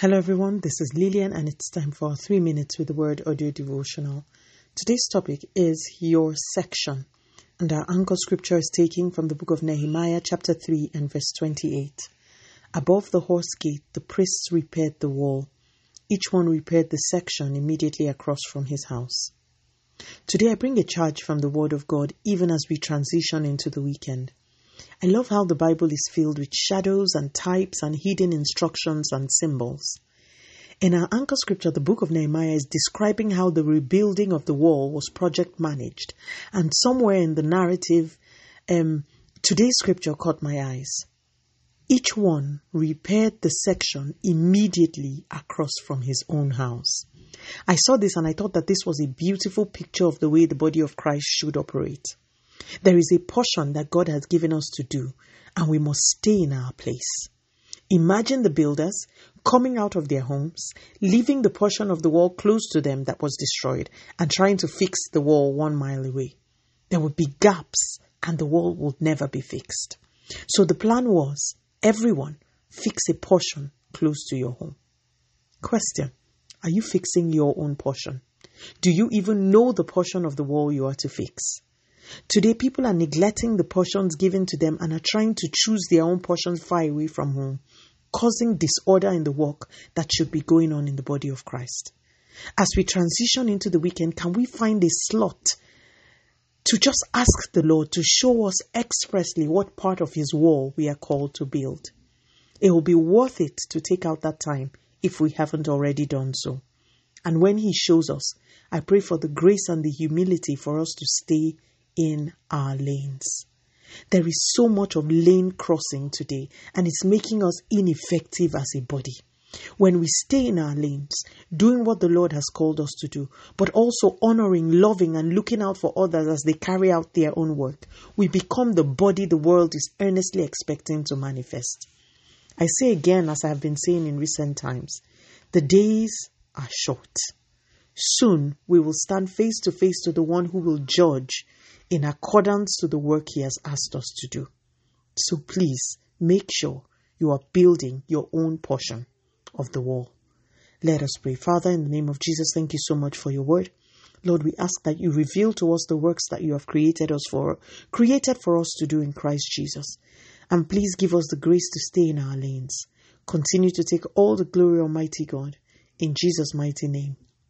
Hello, everyone. This is Lillian, and it's time for three minutes with the word audio devotional. Today's topic is your section, and our anchor scripture is taken from the book of Nehemiah, chapter 3, and verse 28. Above the horse gate, the priests repaired the wall. Each one repaired the section immediately across from his house. Today, I bring a charge from the Word of God even as we transition into the weekend. I love how the Bible is filled with shadows and types and hidden instructions and symbols. In our anchor scripture, the book of Nehemiah is describing how the rebuilding of the wall was project managed. And somewhere in the narrative, um, today's scripture caught my eyes. Each one repaired the section immediately across from his own house. I saw this and I thought that this was a beautiful picture of the way the body of Christ should operate. There is a portion that God has given us to do, and we must stay in our place. Imagine the builders coming out of their homes, leaving the portion of the wall close to them that was destroyed, and trying to fix the wall one mile away. There would be gaps, and the wall would never be fixed. So the plan was everyone fix a portion close to your home. Question Are you fixing your own portion? Do you even know the portion of the wall you are to fix? Today, people are neglecting the portions given to them and are trying to choose their own portions far away from home, causing disorder in the work that should be going on in the body of Christ. As we transition into the weekend, can we find a slot to just ask the Lord to show us expressly what part of His wall we are called to build? It will be worth it to take out that time if we haven't already done so. And when He shows us, I pray for the grace and the humility for us to stay in our lanes. There is so much of lane crossing today, and it's making us ineffective as a body. When we stay in our lanes, doing what the Lord has called us to do, but also honoring, loving, and looking out for others as they carry out their own work, we become the body the world is earnestly expecting to manifest. I say again, as I have been saying in recent times, the days are short. Soon we will stand face to face to the one who will judge in accordance to the work He has asked us to do. So please make sure you are building your own portion of the wall. Let us pray. Father, in the name of Jesus, thank you so much for your word. Lord, we ask that you reveal to us the works that you have created us for, created for us to do in Christ Jesus. And please give us the grace to stay in our lanes. Continue to take all the glory, Almighty God. In Jesus' mighty name